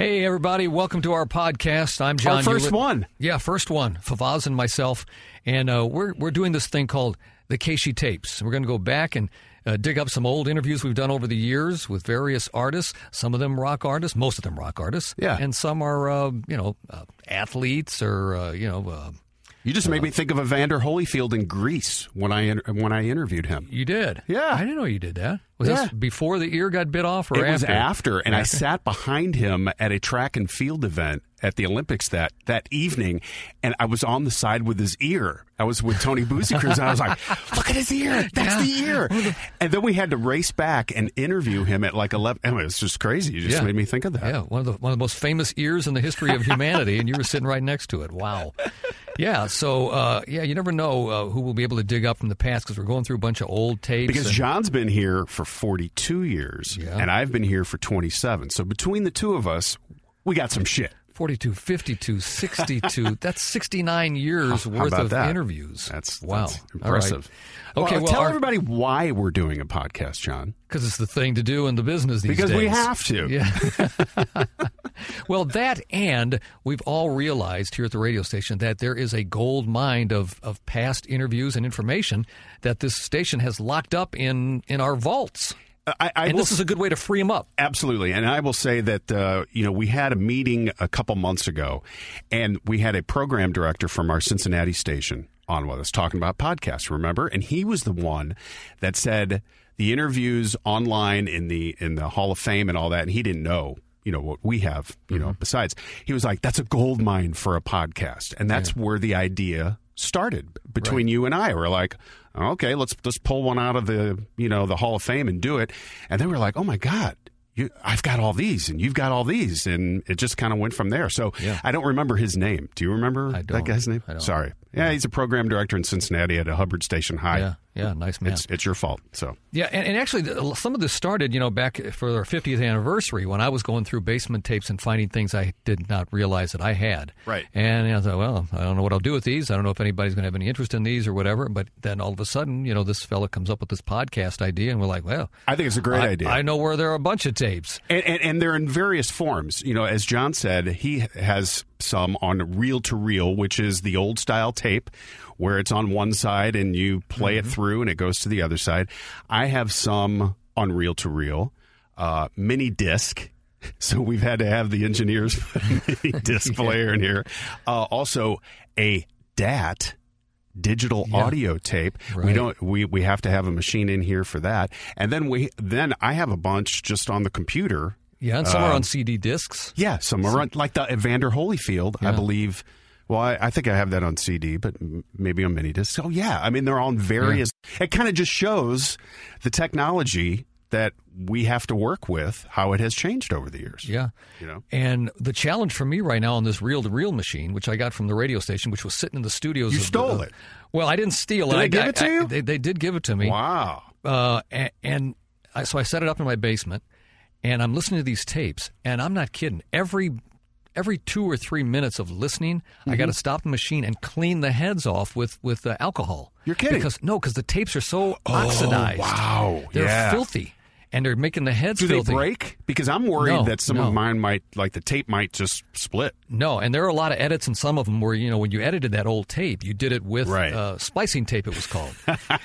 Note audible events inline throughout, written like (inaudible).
Hey, everybody, welcome to our podcast. I'm John. Our first Hewlett. one. Yeah, first one. Favazz and myself. And uh, we're, we're doing this thing called the KSHE Tapes. We're going to go back and uh, dig up some old interviews we've done over the years with various artists. Some of them rock artists, most of them rock artists. Yeah. And some are, uh, you know, uh, athletes or, uh, you know, uh, You just made me think of Evander Holyfield in Greece when I when I interviewed him. you did. Yeah. I didn't know you did that. Was Yeah. this before the ear got bit off or it was after? after, and I sat behind him at a track and field event at the Olympics that that evening, and I was on the side with his ear. I was with Tony Boozy-Cruz, and I was like, (laughs) "Look at his ear! That's Yeah. the ear!" And then we had to race back and interview him at like eleven. Anyway, it's just crazy. You just Yeah. made me think of that. Yeah, one of the one of the most famous ears in the history of humanity, and you were sitting right next to it. Wow. Yeah. So uh, yeah, you never know uh, who will be able to dig up from the past because we're going through a bunch of old tapes. Because and- John's been here for 42 years, Yeah. and I've been here for 27. So between the two of us, we got some shit. 42, 52, 62. (laughs) that's 69 years How worth of that? interviews. That's, wow. that's impressive. Okay, well, well, tell our- everybody why we're doing a podcast, John. Because it's the thing to do in the business these Because days. Because we have to. Yeah. (laughs) well, that and we've all realized here at the radio station that there is a gold mine of, of past interviews and information that this station has locked up in, in our vaults. I, I and will this is a good way to free them up. Absolutely. And I will say that, uh, you know, we had a meeting a couple months ago, and we had a program director from our Cincinnati station on with us talking about podcasts, remember? And he was the one that said the interviews online in the in the Hall of Fame and all that, and he didn't know. You know what we have. You know, besides, he was like, "That's a gold mine for a podcast," and that's where the idea started between you and I. We're like, okay, let's let's pull one out of the you know the Hall of Fame and do it. And then we're like, oh my god. You, I've got all these, and you've got all these, and it just kind of went from there. So Yeah. I don't remember his name. Do you remember that guy's name? I don't. Sorry. Yeah, he's a program director in Cincinnati at a Hubbard Station High. Yeah, yeah, nice man. It's it's your fault. So Yeah, and, and actually, some of this started, you know, back for our 50th anniversary when I was going through basement tapes and finding things I did not realize that I had. Right. And I thought, well, I don't know what I'll do with these. I don't know if anybody's going to have any interest in these or whatever. But then all of a sudden, you know, this fella comes up with this podcast idea, and we're like, well, I think it's a great I, idea. I know where there are a bunch of tapes. And, and, and they're in various forms. You know, as John said, he has some on reel to reel, which is the old style tape where it's on one side and you play it mm-hmm. through and it goes to the other side. I have some on reel to reel, uh, mini disc. (laughs) So we've had to have the engineers (laughs) put a mini (laughs) disc player in here. Uh, also, a DAT digital audio tape. We don't we we have to have a machine in here for that. And then we then I have a bunch just on the computer. Yeah, and some are on CD discs. Yeah, some are on, like the Evander Holyfield, I believe. Well, I, I think I have that on CD, but maybe on mini disc. Oh, yeah, I mean they're on various. It kind of just shows the technology that we have to work with, how it has changed over the years. Yeah. You know? And the challenge for me right now on this reel to reel machine, which I got from the radio station, which was sitting in the studios. You of the- stole it. Well, I didn't steal Did it. they I, give it to I- you? they, they did give it to me. Wow. Uh, and and I, so I set it up in my basement, and I'm listening to these tapes, and I'm not kidding. Every every two or three minutes of listening, I Mm-hmm. got to stop the machine and clean the heads off with with uh, alcohol. You're kidding. Because no, because the tapes are so oxidized. wow. they're Yeah. filthy, and they're making the heads Do they break? Because I'm worried No, that some no. of mine might, like the tape might just split. No, and there are a lot of edits and some of them where you know when you edited that old tape, you did it with Right. uh, splicing tape. It was called,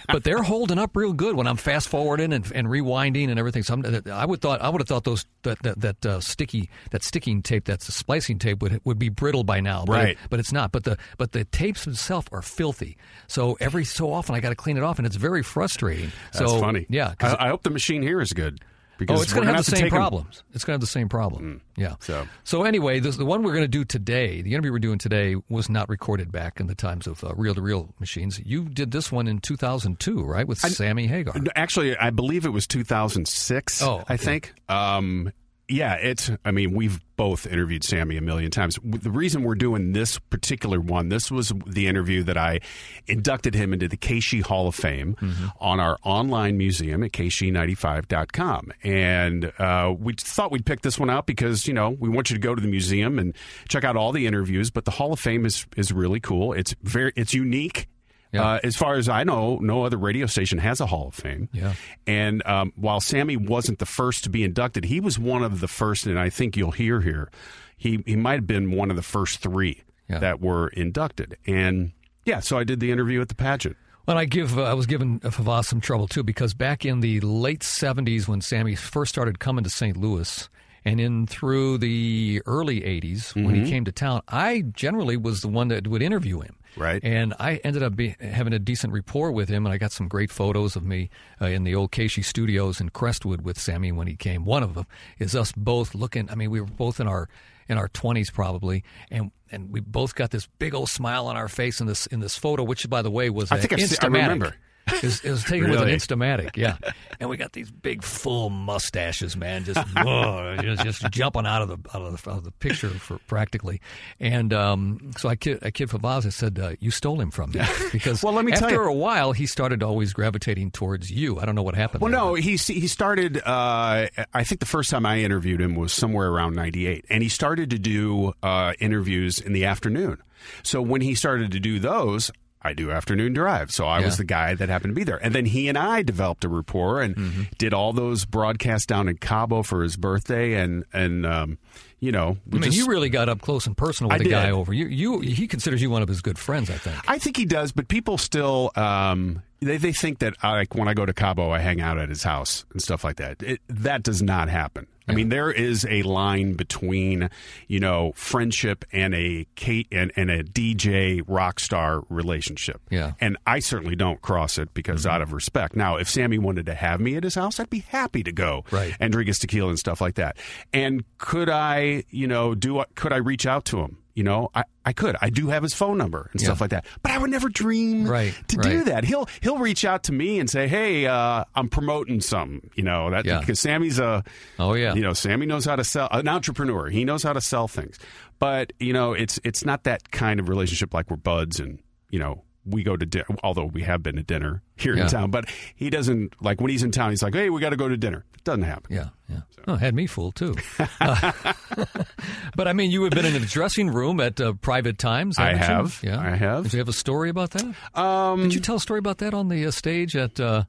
but they're holding up real good when I'm fast forwarding and, and rewinding and everything. So I'm, I would thought I would have thought those that that, that uh, sticky that sticking tape that's the splicing tape would would be brittle by now, but Right. It, but it's not. But the but the tapes themselves are filthy. So every so often I got to clean it off, and it's very frustrating. That's so funny. Yeah, I, I hope the machine here is good. Because Oh, it's going to have the same problems. It's going to have the same problem. yeah. so- so anyway, this, the one we're going to do today, the interview we're doing today, was not recorded back in the times of uh, reel-to-reel machines. You did this one in 2002, right, with Sammy Hagar? Actually, I believe it was 2006. Oh, I think. Um, yeah, it's. I mean, we've both interviewed Sammy a million times. The reason we're doing this particular one, this was the interview that I inducted him into the KSHE Hall of Fame Mm-hmm. on our online museum at kshE95.com. And uh, we thought we'd pick this one out because, you know, we want you to go to the museum and check out all the interviews, but the Hall of Fame is, is really cool. It's very, it's unique. Yeah. Uh, as far as I know, no other radio station has a Hall of Fame. Yeah. And um, while Sammy wasn't the first to be inducted, he was one of the first, and I think you'll hear here, he, he might have been one of the first three Yeah. that were inducted. And yeah, so I did the interview at the pageant. Well, I give uh, I was given Favazz some trouble too because back in the late '70s when Sammy first started coming to St. Louis, and in through the early '80s when Mm-hmm. he came to town, I generally was the one that would interview him. Right. And I ended up be, having a decent rapport with him, and I got some great photos of me uh, in the old KSHE Studios in Crestwood with Sammy when he came. One of them is us both looking. I mean, we were both in our in our twenties probably, and and we both got this big old smile on our face in this in this photo, which by the way was I a think I've se- I remember. It was, it was taken with an Instamatic, yeah. (laughs) And we got these big full mustaches, man, just whoa, just, just jumping out of the out of the, out of the picture for practically. And um, so I kid I kid Favazz, I said, uh, "You stole him from me," (laughs) because Well, let me tell after you- a while he started always gravitating towards you. I don't know what happened. Well, there, no, but- he he started. Uh, I think the first time I interviewed him was somewhere around '98, and he started to do uh, interviews in the afternoon. So when he started to do those, I do afternoon drive. So I Yeah. was the guy that happened to be there, and then he and I developed a rapport and Mm-hmm. did all those broadcasts down in Cabo for his birthday, and and um, you know, I mean, just- you really got up close and personal with I the guy over. You, you, he considers you one of his good friends. I think. I think he does, but people still um, they they think that I, like when I go to Cabo, I hang out at his house and stuff like that. It, that does not happen. I mean, there is a line between you know friendship and a Kate and, and a DJ rock star relationship. Yeah. and I certainly don't cross it because mm-hmm. out of respect. Now, if Sammy wanted to have me at his house, I'd be happy to go Right. and drink his tequila and stuff like that. And could I, you know, do could I reach out to him? You know, I, I could. I do have his phone number and stuff like that. But I would never dream Right, to do that. He'll he'll reach out to me and say, "Hey, uh, I'm promoting something." You know that Yeah. because Sammy's a Oh, yeah. you know Sammy knows how to sell an entrepreneur. He knows how to sell things. But you know it's it's not that kind of relationship like we're buds and you know we go to dinner. Although we have been to dinner here Yeah. in town, but he doesn't like when he's in town. He's like, "Hey, we got to go to dinner." It doesn't happen. Yeah, yeah. Oh, had me fooled too. Uh, (laughs) (laughs) but I mean, you have been in the dressing room at uh, private times. I haven't you? Yeah, I have. Did you have a story about that? Um, Did you tell a story about that on the uh, stage at uh,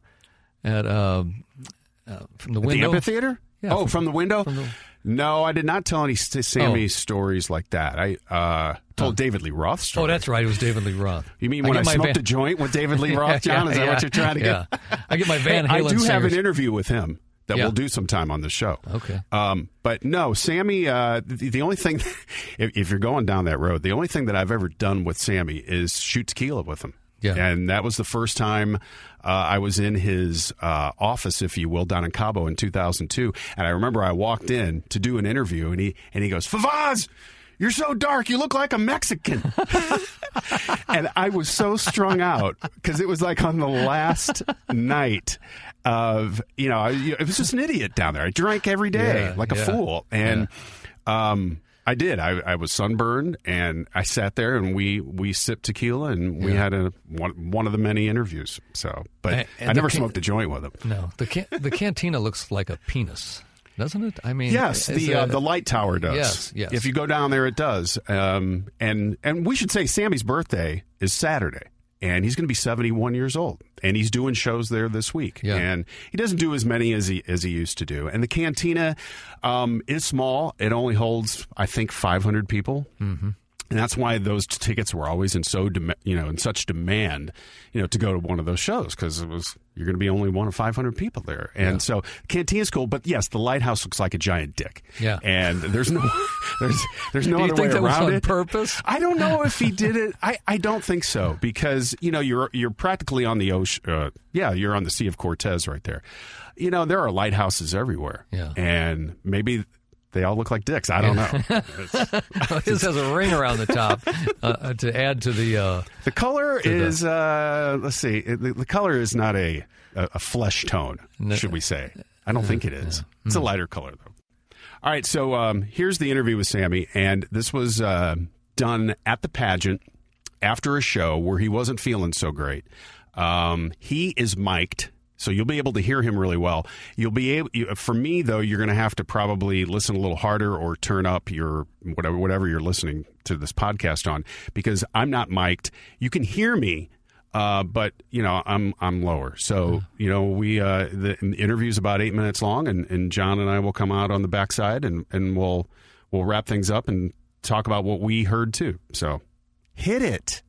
at uh, uh, from the window? The amphitheater? Yeah, oh, from- from, the window? from the- Oh. No, I did not tell any Sammy stories like that. I uh, told David Lee Roth story. Oh, that's right. It was David Lee Roth. You mean I when I, smoked Van- a joint with David Lee (laughs) Roth, John? Yeah, Is that yeah, what you're trying to get? yeah. I get my Van Hey, I Halen do have an interview with him that Yeah. we'll do sometime on the show. Okay. Um, but no, Sammy. Uh, the, the only thing, (laughs) if, if you're going down that road, the only thing that I've ever done with Sammy is shoot tequila with him. Yeah. and that was the first time uh, I was in his uh, office, if you will, down in Cabo in 2002. And I remember I walked in to do an interview, and he and he goes, "Favazz." You're so dark. You look like a Mexican. (laughs) and I was so strung out because it was like on the last night of, you know, I, it was just an idiot down there. I drank every day Yeah, like a yeah, fool. And um, I did. I, I was sunburned and I sat there and we, we sipped tequila and we Yeah. had a one, one of the many interviews. So, but And- and I never can- smoked a joint with him. No, the can- the cantina looks like a penis, doesn't it? I mean, Yes, the uh, the light tower does. Yes, yes. If you go down there, it does. Um, and and we should say Sammy's birthday is Saturday, and he's going to be seventy one years old, and he's doing shows there this week. Yeah. And he doesn't do as many as he as he used to do. And the cantina um, is small; it only holds, I think, five hundred people. Mm-hmm. And that's why those tickets were always in so dem- you know in such demand, you know, to go to one of those shows because it was you're going to be only one of 500 people there, and so Cantina's cool. But yes, the lighthouse looks like a giant dick. Yeah. and there's no (laughs) there's there's no Do you other think way that was on it. purpose? I don't know if he (laughs) did it. I, I don't think so because you know you're you're practically on the ocean. Uh, yeah, you're on the Sea of Cortez right there. You know there are lighthouses everywhere. Yeah. and maybe they all look like dicks. I don't know. (laughs) this has a ring around the top uh, uh, to add to the. Uh, The color the- is uh, let's see. The, the color is not a a, flesh tone, No. should we say? I don't think it is. It's a lighter color though. All right, so um, here's the interview with Sammy, and this was uh, done at the pageant after a show where he wasn't feeling so great. Um, he is mic'd. So you'll be able to hear him really well. You'll be able. You, for me though, you're going to have to probably listen a little harder or turn up your whatever whatever you're listening to this podcast on because I'm not mic'd. You can hear me Uh, but you know, I'm I'm lower. So you know, we uh, the, the interview's about eight minutes long, and, and John and I will come out on the backside, and and we'll we'll wrap things up and talk about what we heard too. So hit it.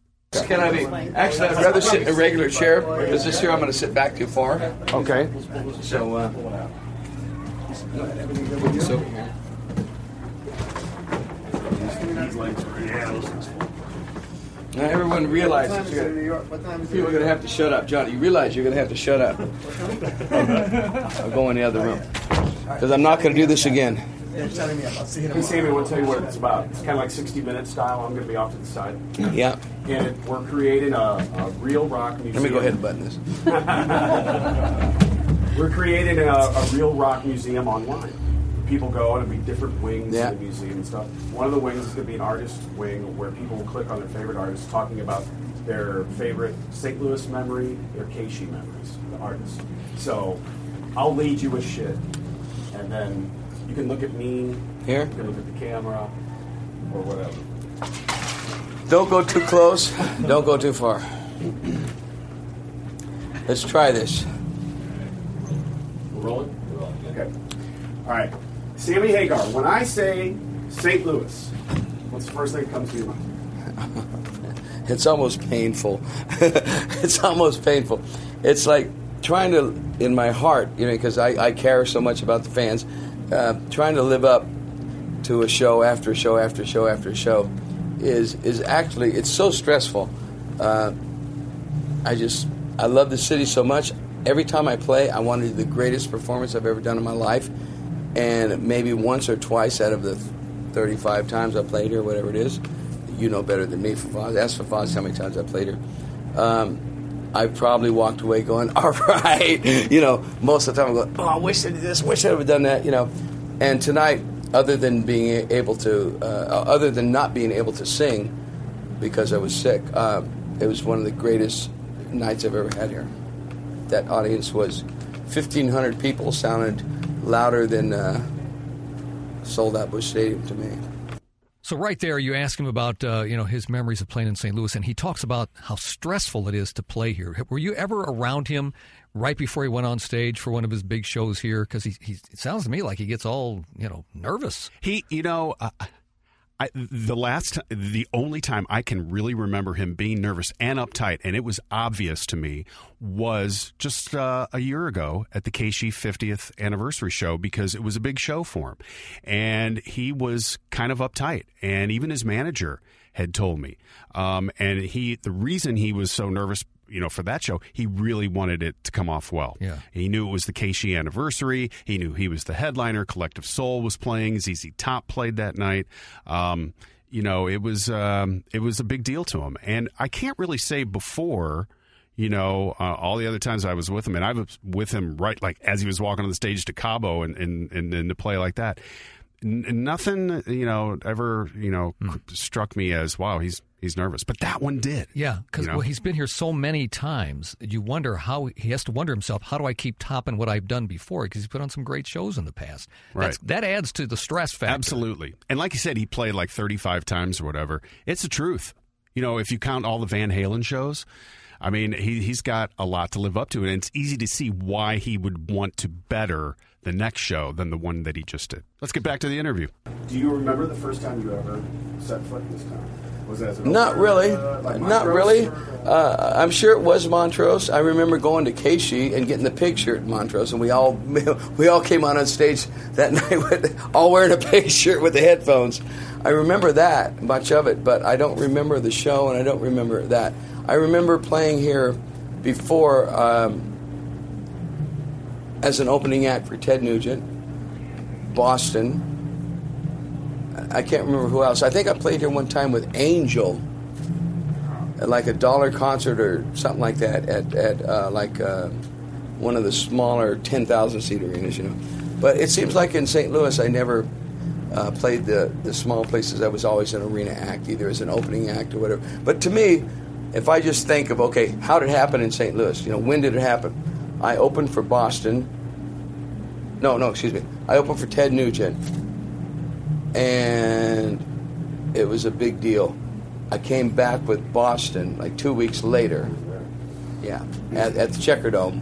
Can I be? Actually, I'd rather sit in a regular chair because this year I'm going to sit back too far. Okay. So, uh, so now everyone realizes you're gonna, people are going to have to shut up. Johnny, you realize you're going to have to shut up. (laughs) I'll go in the other room because I'm not going to do this again. Hey, Sammy, we'll tell you what it's about. It's kind of like 60 minute style. I'm going to be off to the side. Yeah. And it, we're creating a, a real rock museum. Let me go ahead and button this. (laughs) We're creating a, a real rock museum online. People go and it'll be different wings Yeah. of the museum and stuff. One of the wings is going to be an artist wing where people will click on their favorite artist, talking about their favorite St. Louis memory, their KSHE memories, the artist. So I'll lead you with shit, and then you can look at me. Here? You can look at the camera, or whatever. Don't go too close. Don't go too far. Let's try this. We're rolling? We're rolling. Okay. All right. Sammy Hagar, when I say St. Louis, what's the first thing that comes to your mind? (laughs) It's almost painful. (laughs) it's almost painful. It's like trying to, in my heart, you know, because I, I care so much about the fans, uh, trying to live up to a show after a show after a show after a show is is actually it's so stressful. Uh, I just I love the city so much. Every time I play, I want to do the greatest performance I've ever done in my life, and maybe once or twice out of the 35 times I played here, whatever it is, you know better than me. Favazz, ask for Foz how many times I played here. Um, I probably walked away going, (laughs) "All right," you know. Most of the time, I'm going, "Oh, I wish I did this. Wish I would have done that," you know. And tonight, other than being able to, uh, other than not being able to sing because I was sick, um, it was one of the greatest nights I've ever had here. That audience was 1,500 people, sounded louder than uh, sold out Busch Stadium to me. So right there, you ask him about uh, you know his memories of playing in St. Louis, and he talks about how stressful it is to play here. Were you ever around him right before he went on stage for one of his big shows here? Because he, he sounds to me like he gets all you know nervous. He, you know, uh, I, the last, the only time I can really remember him being nervous and uptight, and it was obvious to me, was just uh, a year ago at the KSHE 50th anniversary show because it was a big show for him, and he was kind of uptight, and even his manager had told me, um, and he, the reason he was so nervous you know, for that show, he really wanted it to come off well. Yeah. He knew it was the KSHE anniversary. He knew he was the headliner. Collective Soul was playing. ZZ Top played that night. Um, you know, it was um, it was a big deal to him, and I can't really say before. You know, uh, all the other times I was with him, and I was with him right like as he was walking on the stage to Cabo and and, and, and to play like that. N- nothing, you know, ever you know struck me as wow, he's he's nervous, but that one did. Yeah, because You know? well, he's been here so many times. You wonder how he has to wonder himself. How do I keep topping what I've done before? Because he's put on some great shows in the past. That's, Right. That adds to the stress factor. Absolutely. And like you said, he played like 35 times or whatever. It's the truth. You know, if you count all the Van Halen shows, I mean, he, he's got a lot to live up to. And it's easy to see why he would want to better the next show than the one that he just did. Let's get back to the interview. Do you remember the first time you ever set foot in this town? Was that Not really. uh, like Not really. Uh, I'm sure it was Montrose. I remember going to KSHE and getting the picture at Montrose, and we all (laughs) we all came out on stage that (laughs) night with all wearing a pink shirt with the headphones. I remember that much of it, but I don't remember the show, and I don't remember that. I remember playing here before um, as an opening act for Ted Nugent, Boston. I can't remember who else. I think I played here one time with Angel at like a dollar concert or something like that at, at uh, like uh, one of the smaller 10,000 seat arenas, you know. But it seems like in St. Louis, I never uh, played the, the small places. I was always an arena act, either as an opening act or whatever. But to me, if I just think of, okay, how did it happen in St. Louis? You know, when did it happen? I opened for Boston. No, no, excuse me. I opened for Ted Nugent. And it was a big deal. I came back with Boston like two weeks later, Yeah, at, at the Checker Dome.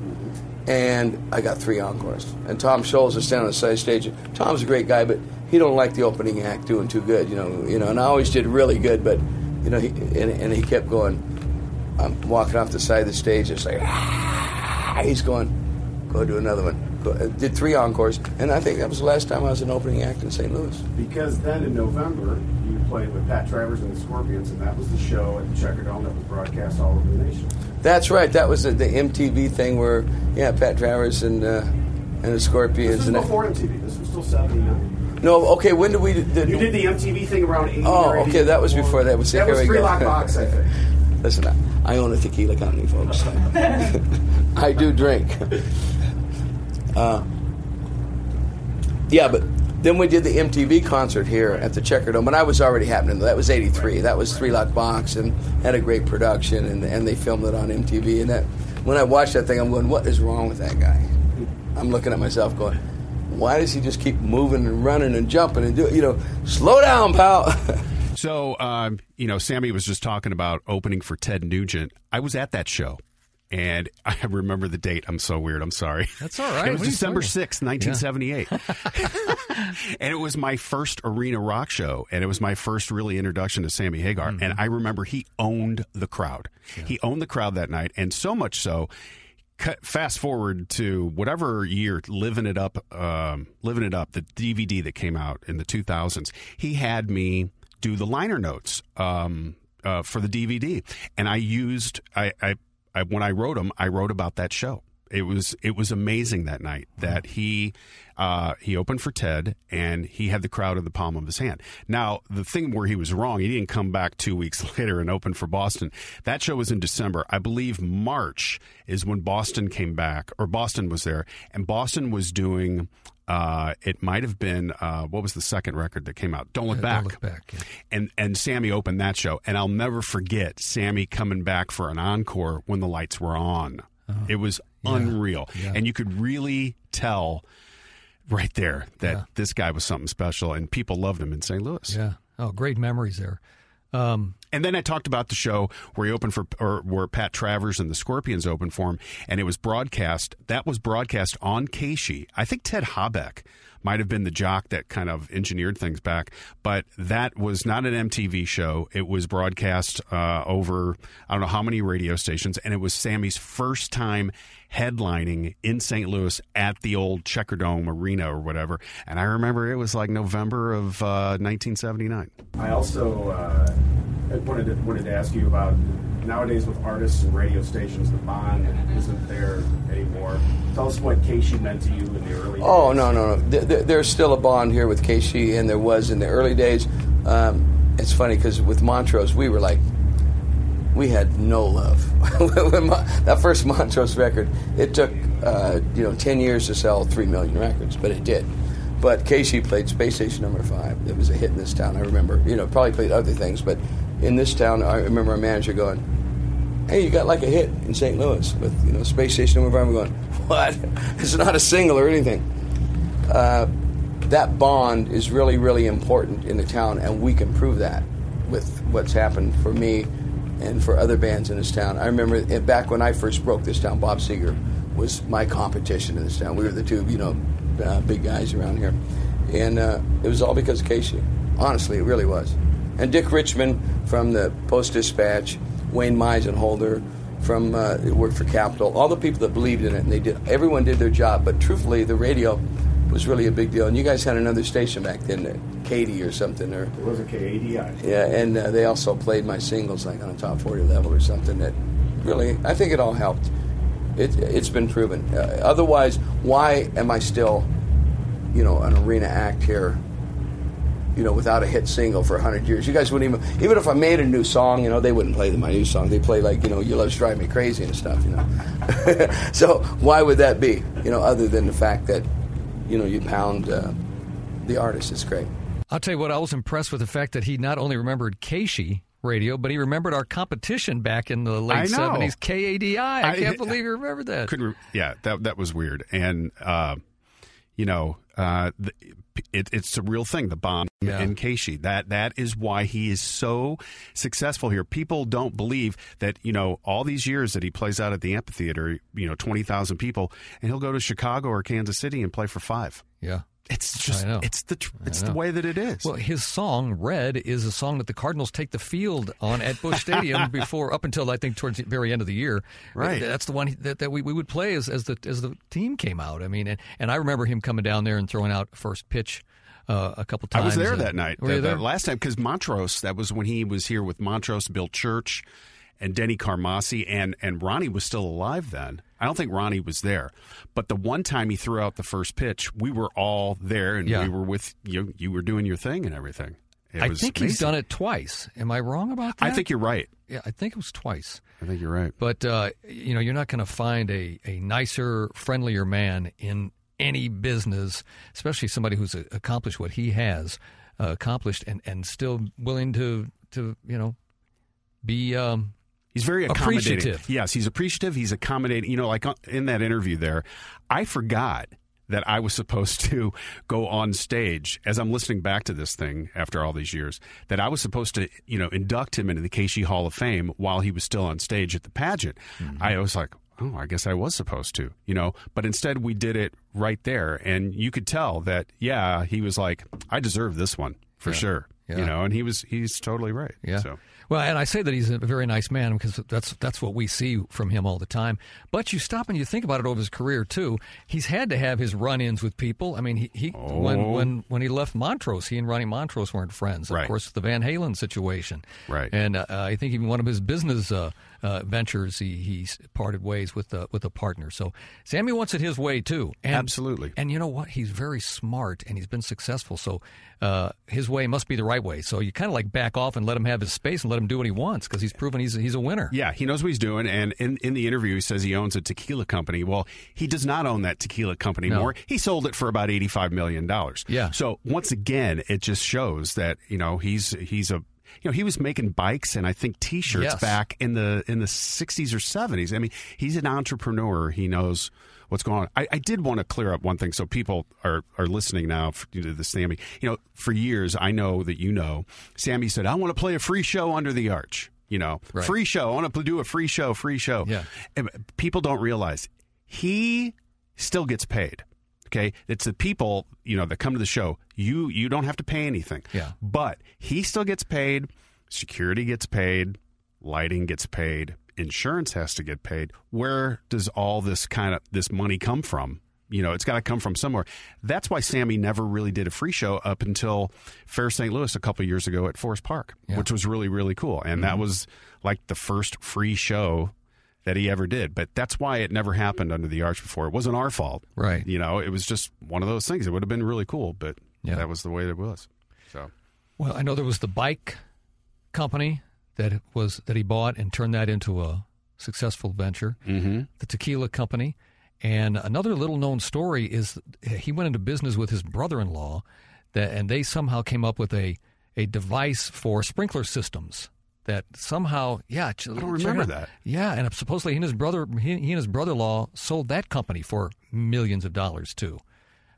And I got three encores. And Tom Scholz is standing on the side stage. Tom's a great guy, but he don't like the opening act doing too good, you know. You know, and I always did really good, but you know, he, and, and he kept going. I'm walking off the side of the stage. It's like ah, he's going, go do another one. Go, uh, did three encores, and I think that was the last time I was an opening act in St. Louis. Because then in November you played with Pat Travers and the Scorpions, and that was the show at the Checker Dome that was broadcast all over the nation. That's right. That was the, the MTV thing where, yeah, Pat Travers and uh, and the Scorpions. This was and before MTV. This was still '79. no, okay. When did we? Did, You did the MTV thing around 80 Oh, okay, that was before that. Was- that here was Three. Lock Box, I think. (laughs) Listen, I, own a tequila company, folks. (laughs) I do drink. Uh, yeah, but then we did the MTV concert here at the Checker Dome, and I was already happening. That was '83. That was Three Lock Box, and had a great production, and and they filmed it on MTV. And that when I watched that thing, I'm going, "What is wrong with that guy?" I'm looking at myself, going, "Why does he just keep moving and running and jumping and do? You know, slow down, pal." (laughs) So, um, you know, Sammy was just talking about opening for Ted Nugent. I was at that show. And (laughs) I remember the date. I'm so weird. I'm sorry. That's all right. It was What December talking 6th, 1978. (laughs) and it was my first arena rock show. And it was my first really introduction to Sammy Hagar. Mm-hmm. And I remember he owned the crowd. He owned the crowd that night. And so much so, cut, fast forward to whatever year, living it up, um, living it up, the DVD that came out in the 2000s. He had me do the liner notes um, uh, for the DVD, and I used I, I, I when I wrote them, I wrote about that show. It was it was amazing that night that he uh, he opened for Ted and he had the crowd in the palm of his hand. Now the thing where he was wrong, he didn't come back two weeks (laughs) later and open for Boston. That show was in December, I believe. March is when Boston came back, or Boston was there, and Boston was doing. Uh, it might have been uh, what was the second record that came out? Don't look Yeah, back. Don't Look Back, yeah. And and Sammy opened that show, and I'll never forget Sammy coming back for an encore when the lights were on. It was unreal, Uh-huh. Yeah. and you could really tell right there that Yeah. this guy was something special, and people loved him in St. Louis. Yeah. Oh, great memories there. Um, And then I talked about the show where he opened for, or where Pat Travers and the Scorpions opened for him, and it was broadcast. That was broadcast on KSHE. I think Ted Habeck might have been the jock that kind of engineered things back, but that was not an MTV show. It was broadcast uh, over I don't know how many radio stations, and it was Sammy's first time headlining in St. Louis at the old Checker Dome Arena or whatever. And I remember it was like November of uh, 1979. I also uh, wanted to, wanted to ask you about nowadays with artists and radio stations, the bond isn't there anymore. Tell us what KSHE meant to you in the early days. Oh no no no! Th- There's still a bond here with KSHE, and there was in the early days. Um, it's funny because with Montrose, we were like, we had no love. (laughs) That first Montrose record, it took uh, you know ten years to sell three million records, but it did. But KSHE played Space Station Number Five. It was a hit in this town. I remember. You know, probably played other things, but in this town, I remember our manager going, hey, you got like a hit in St. Louis with you know Space Station Five. I'm going, what? (laughs) It's not a single or anything. Uh, that bond is really, really important in the town, and we can prove that with what's happened for me and for other bands in this town. I remember back when I first broke this town, Bob Seger was my competition in this town. We were the two, you know, uh, big guys around here, and uh, it was all because of KSHE. Honestly, it really was. And Dick Richmond from the Post Dispatch, Wayne Meisenholder from uh, worked for Capitol, all the people that believed in it, and they did. Everyone did their job, but truthfully, the radio was really a big deal. And you guys had another station back then, uh, Katie or something, or It was a KADI. yeah, and uh, they also played my singles like on a top 40 level or something that really, I think it all helped. It, it's been proven. Uh, otherwise, why am I still, you know, an arena act here, you know, without a hit single for 100 years? You guys wouldn't even, even if I made a new song, you know, they wouldn't play my new song. They play like, you know, You Love's Drive Me Crazy and stuff, you know. (laughs) so why would that be, you know, other than the fact that, you know, you pound uh, the artist? It's great. I'll tell you what, I was impressed with the fact that he not only remembered KSHE radio, but he remembered our competition back in the late 70s, KADI. I, I- can't (laughs) believe he remembered that. couldn't. Re- yeah, that that was weird. And uh, you know, uh, the, it, it's a real thing. The bomb Yeah. in KSHE. That that is why he is so successful here. People don't believe that you know all these years that he plays out at the amphitheater. You know, twenty thousand people, and he'll go to Chicago or Kansas City and play for five. Yeah. It's just it's the tr- it's the way that it is. Well, his song "Red" is a song that the Cardinals take the field on at Busch Stadium (laughs) before, up until I think towards the very end of the year. Right. That's the one that, that we, we would play as, as the as the team came out. I mean, and, and I remember him coming down there and throwing out first pitch uh, a couple times. I was there and- that night. Were you the, the there? last time because Montrose. That was when he was here with Montrose, Bill Church, and Denny Carmassi, and and Ronnie was still alive then. I don't think Ronnie was there, but the one time he threw out the first pitch, we were all there, and Yeah. we were with you. You were doing your thing and everything. It I think he's done it twice. Am I wrong about that? I think you're right. Yeah, I think it was twice. I think you're right. But uh, you know, you're not going to find a, a nicer, friendlier man in any business, especially somebody who's uh, accomplished what he has uh, accomplished, and, and still willing to to you know be um, He's very accommodating. Appreciative. Yes, he's appreciative. He's accommodating. You know, like uh, in that interview there, I forgot that I was supposed to go on stage as I'm listening back to this thing after all these years. That I was supposed to, you know, induct him into the KSHE Hall of Fame while he was still on stage at the pageant. I was like. Oh, I guess I was supposed to, you know, but instead we did it right there, and you could tell that, yeah, he was like, I deserve this one for sure, Yeah. you know, and he was, he's totally right. Yeah. So. Well, and I say that he's a very nice man because that's that's what we see from him all the time. But you stop and you think about it over his career too. He's had to have his run-ins with people. I mean, he, he when Oh. when when he left Montrose, he and Ronnie Montrose weren't friends. Of Right. course, the Van Halen situation. Right. And uh, I think even one of his business uh, uh, ventures, he he parted ways with uh, with a partner. So Sammy wants it his way too. And, Absolutely. And you know what? He's very smart and he's been successful. So uh, his way must be the right way. So you kind of like back off and let him have his space and let him do what he wants because he's proven he's he's a winner. Yeah, he knows what he's doing. And in, in the interview, he says he owns a tequila company. Well, he does not own that tequila company No. anymore. He sold it for about $85 million. Yeah. So once again, it just shows that, you know, he's, he's a, you know, he was making bikes and I think T-shirts Yes. back in the in the 60s or 70s. I mean, he's an entrepreneur. He knows what's going on. I, I did want to clear up one thing, so people are are listening now f- to the Sammy. You know, for years I know that you know, Sammy said, "I want to play a free show under the arch." You know, Right. free show. I want to do a free show, free show. Yeah. And people don't realize he still gets paid. Okay, it's the people you know that come to the show. You you don't have to pay anything. Yeah. but he still gets paid. Security gets paid. Lighting gets paid. Insurance has to get paid. Where does all this kind of this money come from? You know, it's got to come from somewhere. That's why Sammy never really did a free show up until Fair St. Louis a couple of years ago at Forest Park, Yeah. which was really really cool. And that mm-hmm. was like the first free show that he ever did. But that's why it never happened under the arch before. It wasn't our fault. Right. You know, it was just one of those things. It would have been really cool, but Yeah. that was the way it was. So Well, I know there was the bike company that was that he bought and turned that into a successful venture. Mm-hmm. The tequila company, and another little known story is he went into business with his brother-in-law, that and they somehow came up with a a device for sprinkler systems. That somehow, yeah, ch- I don't remember that. Yeah, and supposedly he and his brother, he, he and his brother-in-law sold that company for millions of dollars too.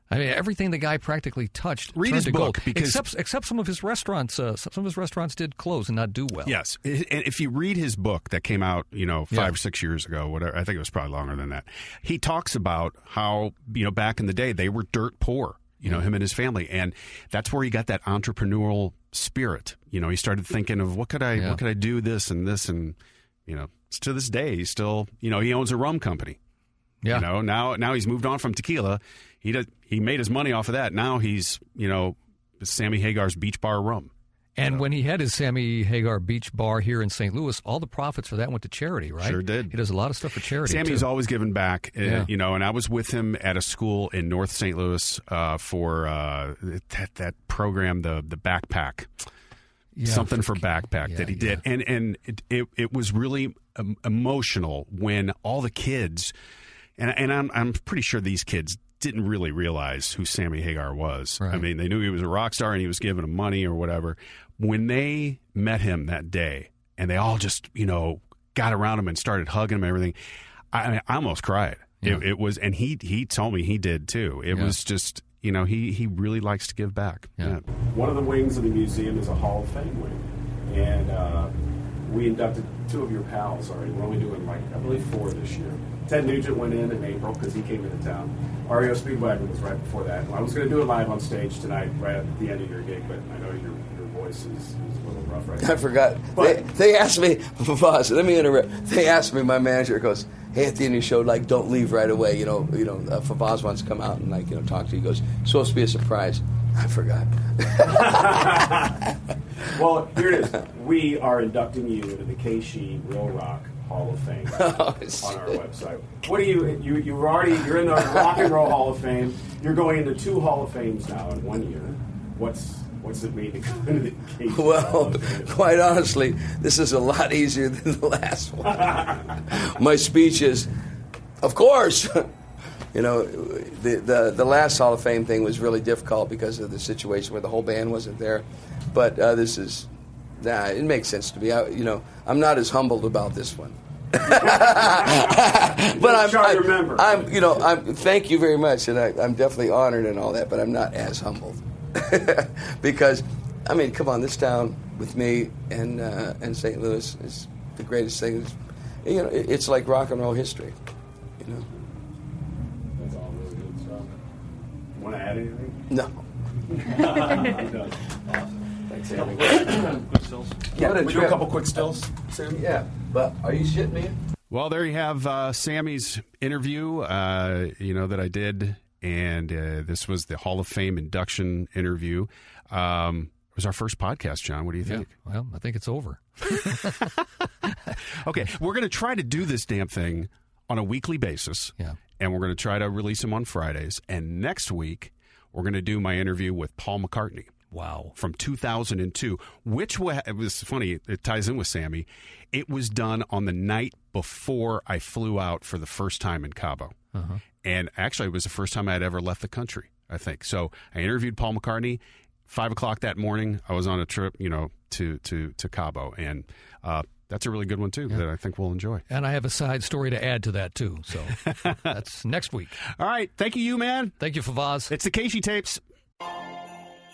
I mean, everything the guy practically touched. Read turned his to book, gold, because- except except some of his restaurants. Uh, some of his restaurants did close and not do well. Yes, and if you read his book that came out, you know, five Yeah. or six years ago, whatever, I think it was probably longer than that. He talks about how you know back in the day they were dirt poor. You know, him and his family, and that's where he got that entrepreneurial spirit. You know, he started thinking of what could I, Yeah. what could I do this and this, and you know, to this day, he's still, you know, he owns a rum company. yeah. You know, now now he's moved on from tequila. He does, he made his money off of that. Now he's you know Sammy Hagar's Beach Bar Rum. And when he had his Sammy Hagar Beach Bar here in St. Louis, all the profits for that went to charity, right? Sure did. He does a lot of stuff for charity. Sammy's too. always given back, uh, Yeah. you know. And I was with him at a school in North St. Louis uh, for uh, that that program, the the backpack. Yeah, something for, backpack yeah, that he did, and and it, it it was really um, emotional when all the kids, and and I'm I'm pretty sure these kids didn't really realize who Sammy Hagar was. I mean, they knew he was a rock star and he was giving them money or whatever. When they met him that day, and they all just you know got around him and started hugging him and everything, I, I almost cried. It, it was, and he he told me he did too. It Yeah. was just you know, he, he really likes to give back. Yeah. One of the wings of the museum is a Hall of Fame wing, and uh, we inducted two of your pals already. We're only doing like I believe four this year. Ted Nugent went in in April because he came into town. REO Speedwagon was right before that. I was going to do it live on stage tonight, right at the end of your gig, but I know your your voice is, is a little rough right now. I forgot. They, But- they asked me, (laughs) boss. Let me interrupt. They asked me. My manager goes, "Hey, at the end of your show, like, don't leave right away. You know, you know, uh, Favazz wants to come out and like, you know, talk to you." He goes, "It's supposed to be a surprise." I forgot. (laughs) Well, here it is. (laughs) We are inducting you into the KSHE Real Rock Hall of Fame (laughs) Oh, on our website. What do you you you're already you're in the Rock and Roll Hall of Fame. You're going into two Hall of Fames now in one year. What's what's it mean to go into the Hall Well, (laughs) quite honestly, this is a lot easier than the last one. (laughs) My speech is, of course. You know, the, the the last Hall of Fame thing was really difficult because of the situation where the whole band wasn't there. But uh, this is, nah, it makes sense to me. I, you know, I'm not as humbled about this one. (laughs) but I'm, try to I'm, remember. I'm, you know, I'm. Thank you very much, and I, I'm definitely honored and all that. But I'm not as humbled (laughs) because, I mean, come on, this town with me and uh, and St. Louis is the greatest thing. It's, you know, it, it's like rock and roll history. You know, That's all really good stuff. Want to add anything? no. (laughs) I'm done. Thanks, Andy. Yeah, we do a couple quick stills. Sam? Yeah, but are you shitting me? Well, there you have uh, Sammy's interview, uh, you know, that I did. And uh, this was the Hall of Fame induction interview. Um, it was our first podcast, John. What do you Yeah. think? Well, I think it's over. (laughs) (laughs) Okay, we're going to try to do this damn thing on a weekly basis. Yeah. And we're going to try to release them on Fridays. And next week, we're going to do my interview with Paul McCartney Wow. from 2002, which wa- it was funny. It ties in with Sammy. It was done on the night before I flew out for the first time in Cabo, and actually, it was the first time I had ever left the country. I think so. I interviewed Paul McCartney. Five o'clock that morning, I was on a trip, you know, to to to Cabo, and uh, that's a really good one too that I think we'll enjoy. And I have a side story to add to that, too. So (laughs) that's next week. All right, thank you, you man. Thank you, Favazz. It's the KSHE tapes.